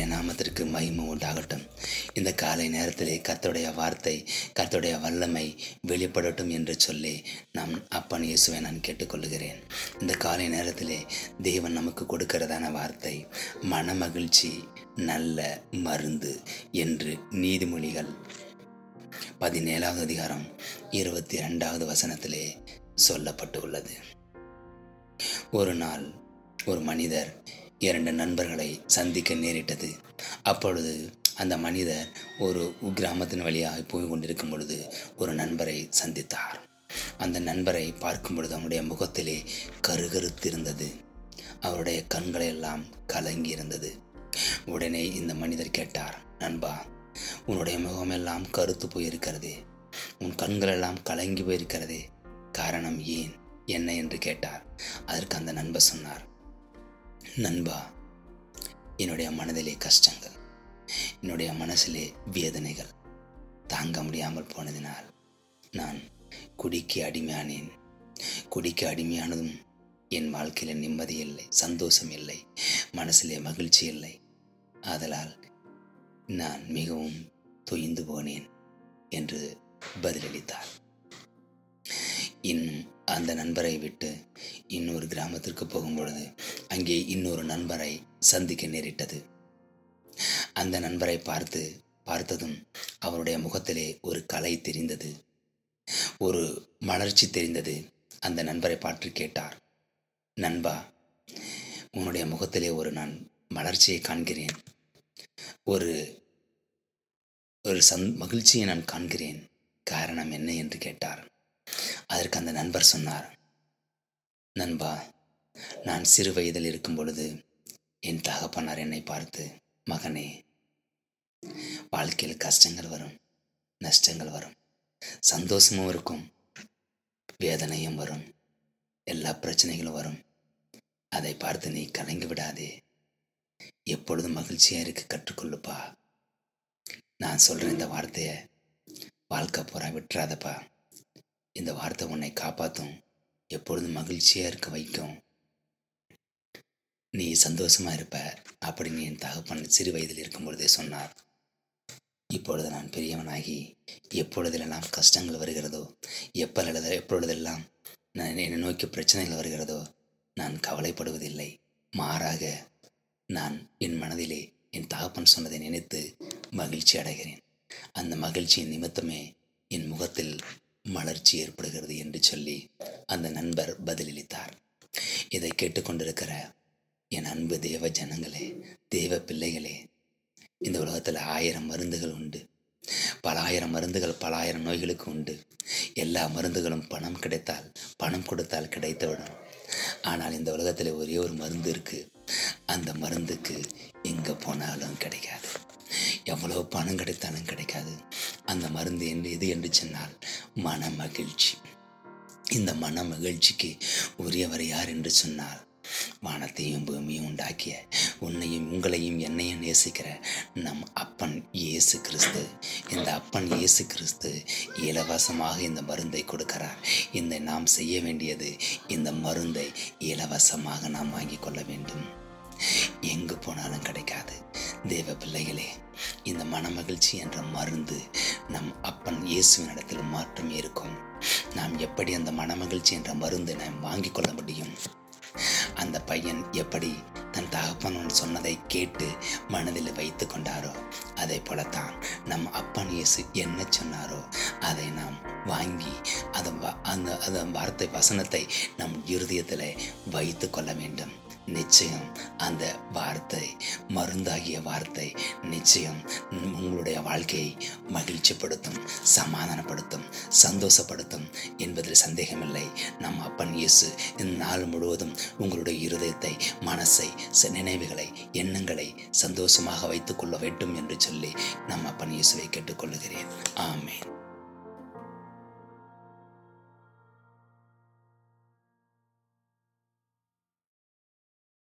நாமத்திற்கு மைமு உண்டாகட்டும். இந்த காலை நேரத்திலே கத்தோடைய வார்த்தை கர்த்தருடைய வல்லமை வெளிப்படட்டும் என்று சொல்லி நம் அப்பன் இயேசுவை நான் கேட்டுக்கொள்கிறேன். இந்த காலை நேரத்திலே தேவன் நமக்கு கொடுக்கிறதான வார்த்தை மனமகிழ்ச்சி நல்ல மருந்து என்று நீதிமொழிகள். பதினேழாவது அதிகாரம் இருபத்தி ரெண்டாவது வசனத்திலே சொல்லப்பட்டு உள்ளது ஒரு நாள் ஒரு மனிதர் இரண்டு நண்பர்களை சந்திக்க நேரிட்டது. அப்பொழுது அந்த மனிதர் ஒரு கிராமத்தின் வழியாக போய் கொண்டிருக்கும் பொழுது ஒரு நண்பரை சந்தித்தார். அந்த நண்பரை பார்க்கும் பொழுது அவனுடைய முகத்திலே கருகருத்திருந்தது. அவருடைய கண்கள் எல்லாம் கலங்கி இருந்தது உடனே இந்த மனிதர் கேட்டார் நண்பா உன்னுடைய முகமெல்லாம் கருத்து போயிருக்கிறது. உன் கண்களெல்லாம் கலங்கி போயிருக்கிறதே. காரணம் ஏன்? என்ன? என்று கேட்டார். அதற்கு அந்த நண்பர் சொன்னார் நண்பா என்னுடைய மனதிலே கஷ்டங்கள் என்னுடைய மனசிலே வேதனைகள் தாங்க முடியாமல் போனதினால் நான் குடிக்கு அடிமையானேன். குடிக்கு அடிமையானதும் என் வாழ்க்கையில் நிம்மதி இல்லை சந்தோஷம் இல்லை மனசிலே மகிழ்ச்சி இல்லை. ஆதலால் நான் மிகவும் தொய்ந்து போனேன் என்று பதிலளித்தார். இன்னும் அந்த நண்பரை விட்டு இன்னொரு கிராமத்திற்கு போகும் பொழுது அங்கே இன்னொரு நண்பரை சந்திக்க நேரிட்டது. அந்த நண்பரை பார்த்து பார்த்ததும் அவருடைய முகத்திலே ஒரு கலை தெரிந்தது. ஒரு மலர்ச்சி தெரிந்தது. அந்த நண்பரை பார்த்து கேட்டார் நண்பா உன்னுடைய முகத்திலே ஒரு நான் மலர்ச்சியை காண்கிறேன். ஒரு ஒரு சந் மகிழ்ச்சியை நான் காண்கிறேன். காரணம் என்ன? என்று கேட்டார். அதற்கு அந்த நண்பர் சொன்னார் நண்பா நான் சிறு வயதில் இருக்கும் பொழுது என் தகப்பனார் என்னை பார்த்து மகனே வாழ்க்கையில் கஷ்டங்கள் வரும் நஷ்டங்கள் வரும் சந்தோஷமும் இருக்கும் வேதனையும் வரும் எல்லா பிரச்சனைகளும் வரும். அதை பார்த்து நீ கலங்கி விடாதே. எப்பொழுதும் மகிழ்ச்சியா இருக்க கற்றுக்கொள்ளுப்பா. நான் சொல்கிற இந்த வார்த்தையை வாழ்க்கை பூரா விட்டுறாதப்பா. இந்த வார்த்தை உன்னை காப்பாற்றும் எப்பொழுதும் மகிழ்ச்சியா இருக்க வைக்கும். நீ சந்தோஷமா இருப்ப அப்படின்னு என் தகப்பன் சிறு வயதில் இருக்கும் பொழுதே சொன்னார். இப்பொழுது நான் பெரியவனாகி எப்பொழுதெல்லாம் கஷ்டங்கள் வருகிறதோ எப்பொழுது எப்பொழுதெல்லாம் நான் என்னை நோக்கி பிரச்சனைகள் வருகிறதோ நான் கவலைப்படுவதில்லை. மாறாக நான் என் மனதிலே என் தகப்பன் சொன்னதை நினைத்து மகிழ்ச்சி அடைகிறேன். அந்த மகிழ்ச்சியின் நிமித்தமே என் முகத்தில் மலர்ச்சி ஏற்படுகிறது என்று சொல்லி அந்த நண்பர் பதிலளித்தார். இதை கேட்டுக்கொண்டிருக்கிற என் அன்பு தேவ ஜனங்களே தேவ பிள்ளைகளே இந்த உலகத்தில் ஆயிரம் மருந்துகள் உண்டு. பல ஆயிரம் மருந்துகள் பல ஆயிரம் நோய்களுக்கு உண்டு. எல்லா மருந்துகளும் பணம் கிடைத்தால் பணம் கொடுத்தால் கிடைத்துவிடும் ஆனால் இந்த உலகத்தில் ஒரே ஒரு மருந்து இருக்குது அந்த மருந்துக்கு எங்கே போனாலும் கிடைக்காது. எவ்வளோ பணம் கிடைத்தாலும் கிடைக்காது. அந்த மருந்து என்று எது என்று சொன்னால் மன மகிழ்ச்சி இந்த மன மகிழ்ச்சிக்கு உரியவர் யார் என்று சொன்னால் வானத்தையும் பூமியும் உண்டாக்கிய உன்னையும் உங்களையும் என்னையும் நேசிக்கிற நம் அப்பன் இயேசு கிறிஸ்து. இந்த அப்பன் இயேசு கிறிஸ்து இலவசமாக இந்த மருந்தை கொடுக்கிறார். இந்த நாம் செய்ய வேண்டியது இந்த மருந்தை இலவசமாக நாம் வாங்கிக் கொள்ள வேண்டும். எங்கு போனாலும் கிடைக்காது. தேவ பிள்ளைகளே இந்த மனமகிழ்ச்சி என்ற மருந்து நம் அப்பன் இயேசுவின் இடத்தில் மாற்றம் இருக்கும். நாம் எப்படி அந்த மனமகிழ்ச்சி என்ற மருந்து நாம் வாங்கிக் கொள்ள முடியும்? அந்த பையன் எப்படி தன் தகப்பன் சொன்னதை கேட்டு மனதில் வைத்து கொண்டாரோ அதே போலத்தான் நம் அப்பன் இயேசு என்ன சொன்னாரோ அதை நாம் வாங்கி அதை அந்த அந்த வார்த்தை வசனத்தை நம் இருதயத்தில் வைத்து கொள்ள வேண்டும். நிச்சயம் அந்த வார்த்தை மருந்தாகிய வார்த்தை நிச்சயம் உங்களுடைய வாழ்க்கையை மகிழ்ச்சிப்படுத்தும் சமாதானப்படுத்தும் சந்தோஷப்படுத்தும் என்பதில் சந்தேகமில்லை. நம் அப்பன் இயேசு இந்த நாள் முழுவதும் உங்களுடைய இருதயத்தை மனசை நினைவுகளை எண்ணங்களை சந்தோஷமாக வைத்துக்கொள்ள வேண்டும் என்று சொல்லி நம் அப்பன் இயேசுவை கேட்டுக்கொள்கிறேன். ஆமேன்.